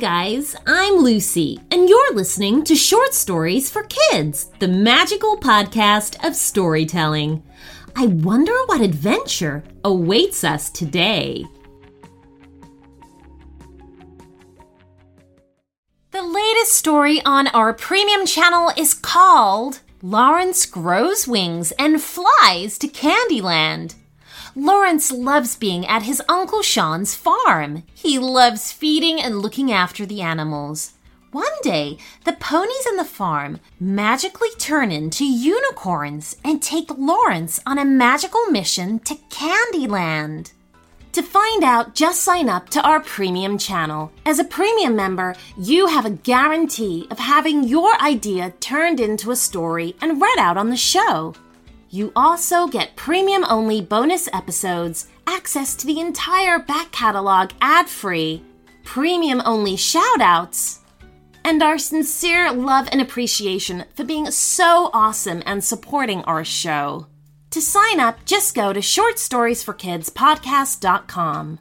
Guys, I'm Lucy, and you're listening to Short Stories for Kids, the magical podcast of storytelling. I wonder what adventure awaits us today. The latest story on our premium channel is called Lawrence Grows Wings and Flies to Candyland. Lawrence loves being at his Uncle Sean's farm. He loves feeding and looking after the animals. One day, the ponies in the farm magically turn into unicorns and take Lawrence on a magical mission to Candyland. To find out, just sign up to our premium channel. As a premium member, you have a guarantee of having your idea turned into a story and read out on the show. You also get premium only bonus episodes, access to the entire back catalog ad free, premium only shoutouts, and our sincere love and appreciation for being so awesome and supporting our show. To sign up, just go to shortstoriesforkidspodcast.com.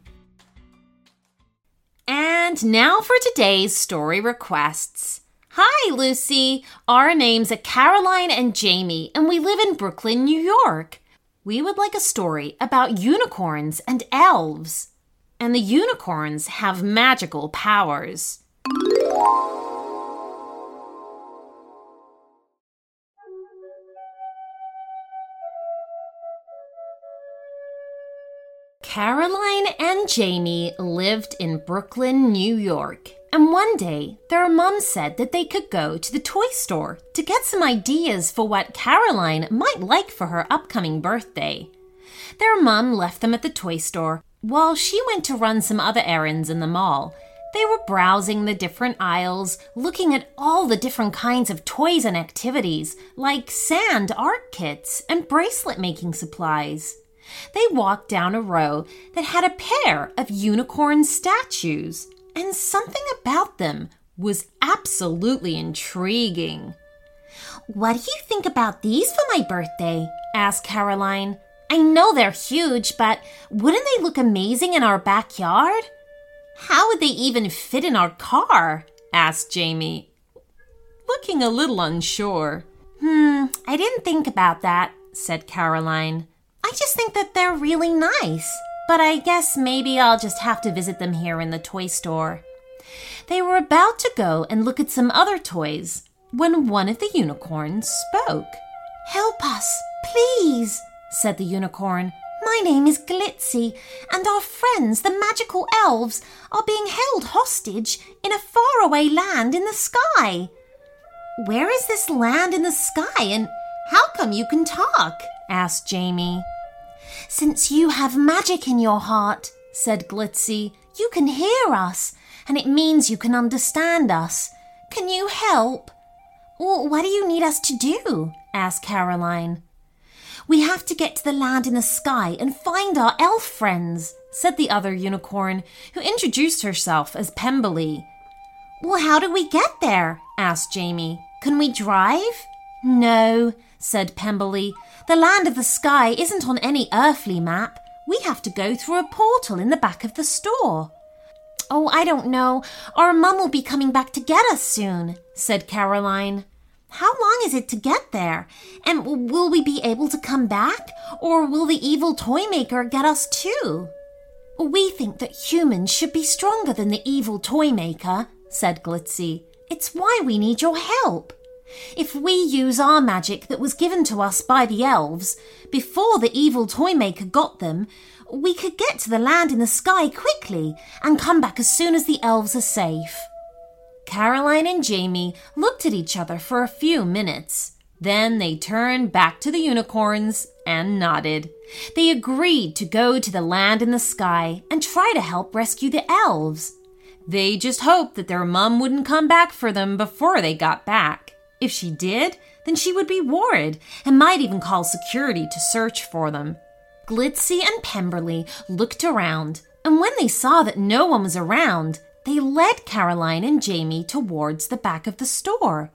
And now for today's story requests. Hi, Lucy. Our names are Caroline and Jamie, and we live in Brooklyn, New York. We would like a story about unicorns and elves. And the unicorns have magical powers. Caroline and Jamie lived in Brooklyn, New York. And one day, their mum said that they could go to the toy store to get some ideas for what Caroline might like for her upcoming birthday. Their mum left them at the toy store while she went to run some other errands in the mall. They were browsing the different aisles, looking at all the different kinds of toys and activities, like sand art kits and bracelet making supplies. They walked down a row that had a pair of unicorn statues and something about them was absolutely intriguing. What do you think about these for my birthday? asked Caroline. I know they're huge, but wouldn't they look amazing in our backyard? How would they even fit in our car? asked Jamie, looking a little unsure. Hmm, I didn't think about that, said Caroline. I just think that they're really nice but I guess maybe I'll just have to visit them here in the toy store. They were about to go and look at some other toys when one of the unicorns spoke. Help us, please, said the unicorn. My name is Glitzy, and our friends, the magical elves, are being held hostage in a faraway land in the sky. Where is this land in the sky, and how come you can talk? asked Jamie. Since you have magic in your heart, said Glitzy, you can hear us, and it means you can understand us. Can you help? Well, what do you need us to do? asked Caroline. We have to get to the land in the sky and find our elf friends, said the other unicorn, who introduced herself as Pemberley. Well, how do we get there? asked Jamie. Can we drive? No, said Pemberley. The land of the sky isn't on any earthly map. We have to go through a portal in the back of the store. Oh, I don't know. Our mum will be coming back to get us soon, said Caroline. How long is it to get there? And will we be able to come back? Or will the evil toy maker get us too? We think that humans should be stronger than the evil toy maker, said Glitzy. It's why we need your help. If we use our magic that was given to us by the elves, before the evil toy maker got them, we could get to the land in the sky quickly and come back as soon as the elves are safe. Caroline and Jamie looked at each other for a few minutes. Then they turned back to the unicorns and nodded. They agreed to go to the land in the sky and try to help rescue the elves. They just hoped that their mum wouldn't come back for them before they got back. If she did, then she would be worried and might even call security to search for them. Glitzy and Pemberley looked around, and when they saw that no one was around, they led Caroline and Jamie towards the back of the store.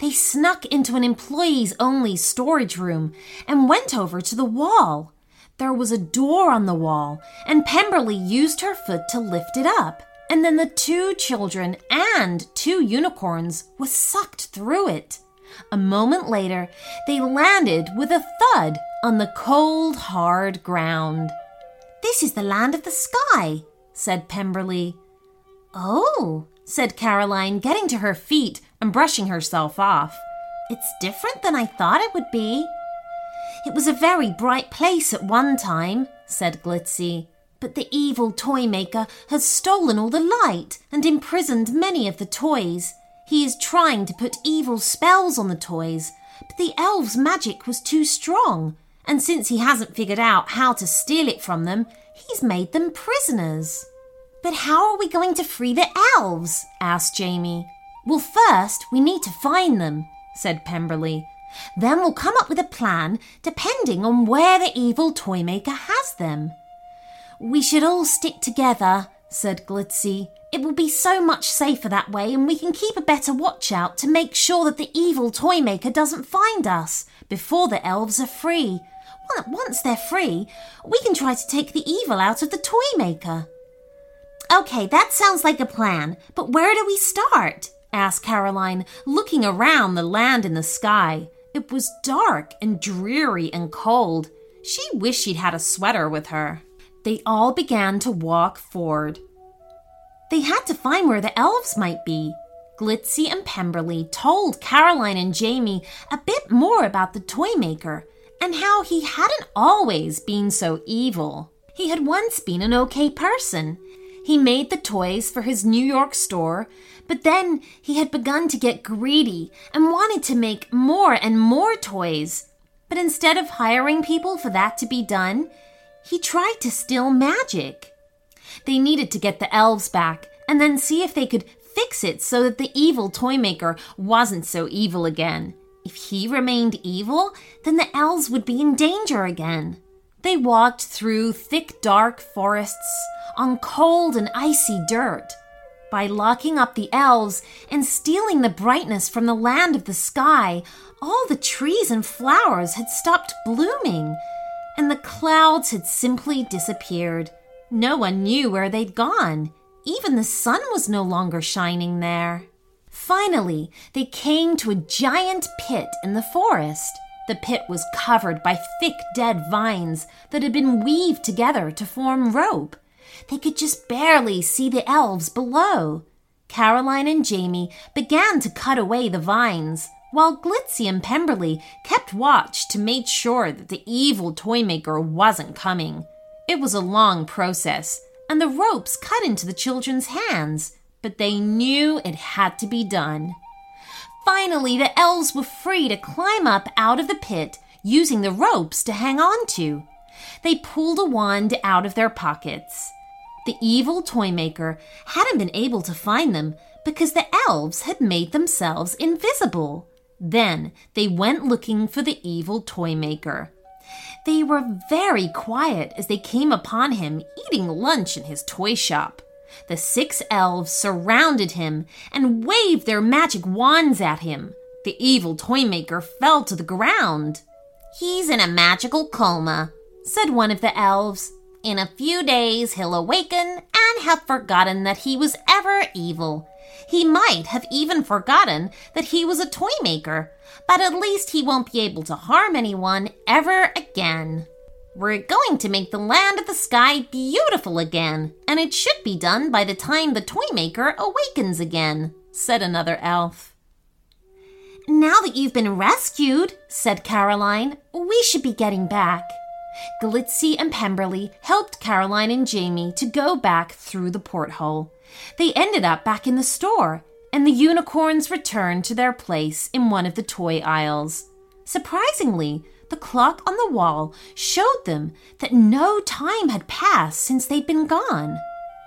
They snuck into an employees only storage room and went over to the wall. There was a door on the wall, and Pemberley used her foot to lift it up, and then the two children and two unicorns were sucked through it. A moment later, they landed with a thud on the cold, hard ground. This is the land of the sky, said Pemberley. Oh, said Caroline, getting to her feet and brushing herself off. It's different than I thought it would be. It was a very bright place at one time, said Glitzy, but the evil toy maker has stolen all the light and imprisoned many of the toys. He is trying to put evil spells on the toys, but the elves' magic was too strong, and since he hasn't figured out how to steal it from them, he's made them prisoners. But how are we going to free the elves? asked Jamie. Well, first, we need to find them, said Pemberley. Then we'll come up with a plan depending on where the evil toy maker has them. We should all stick together, said Glitzy. It will be so much safer that way, and we can keep a better watch out to make sure that the evil toy maker doesn't find us before the elves are free. Once they're free, we can try to take the evil out of the toy maker. Okay, that sounds like a plan, but where do we start? asked Caroline, looking around the land and the sky. It was dark and dreary and cold. She wished she'd had a sweater with her. They all began to walk forward. They had to find where the elves might be. Glitzy and Pemberley told Caroline and Jamie a bit more about the toy maker and how he hadn't always been so evil. He had once been an okay person he made the toys for his New York store, but then he had begun to get greedy and wanted to make more and more toys. But instead of hiring people for that to be done, he tried to steal magic. They needed to get the elves back and then see if they could fix it so that the evil toy maker wasn't so evil again. If he remained evil, then the elves would be in danger again. They walked through thick, dark forests on cold and icy dirt. By locking up the elves and stealing the brightness from the land of the sky, all the trees and flowers had stopped blooming, and the clouds had simply disappeared. No one knew where they'd gone. Even the sun was no longer shining there. Finally, they came to a giant pit in the forest. The pit was covered by thick dead vines that had been weaved together to form rope. They could just barely see the elves below. Caroline and Jamie began to cut away the vines, while Glitzy and Pemberley kept watch to make sure that the evil toy maker wasn't coming. It was a long process, and the ropes cut into the children's hands, but they knew it had to be done. Finally, the elves were free to climb up out of the pit using the ropes to hang on to. They pulled a wand out of their pockets. The evil toy maker hadn't been able to find them because the elves had made themselves invisible. Then they went looking for the evil toy maker. They were very quiet as they came upon him eating lunch in his toy shop. The six elves surrounded him and waved their magic wands at him. The evil toy maker fell to the ground. He's in a magical coma, said one of the elves. In a few days he'll awaken and have forgotten that he was ever evil. He might have even forgotten that he was a toy maker, but at least he won't be able to harm anyone ever again. We're going to make the land of the sky beautiful again, and it should be done by the time the toy maker awakens again, said another elf. Now that you've been rescued, said Caroline, we should be getting back. Glitzy and Pemberley helped Caroline and Jamie to go back through the porthole. They ended up back in the store, and the unicorns returned to their place in one of the toy aisles. Surprisingly, the clock on the wall showed them that no time had passed since they'd been gone.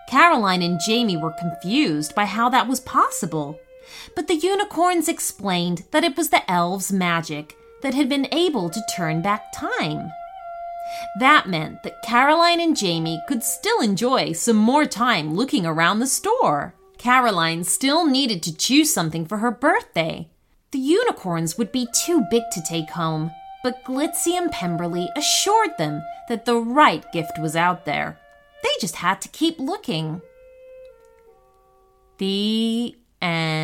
Caroline and Jamie were confused by how that was possible. But the unicorns explained that it was the elves' magic that had been able to turn back time. That meant that Caroline and Jamie could still enjoy some more time looking around the store. Caroline still needed to choose something for her birthday. The unicorns would be too big to take home, but Glitzy and Pemberley assured them that the right gift was out there. They just had to keep looking. The end.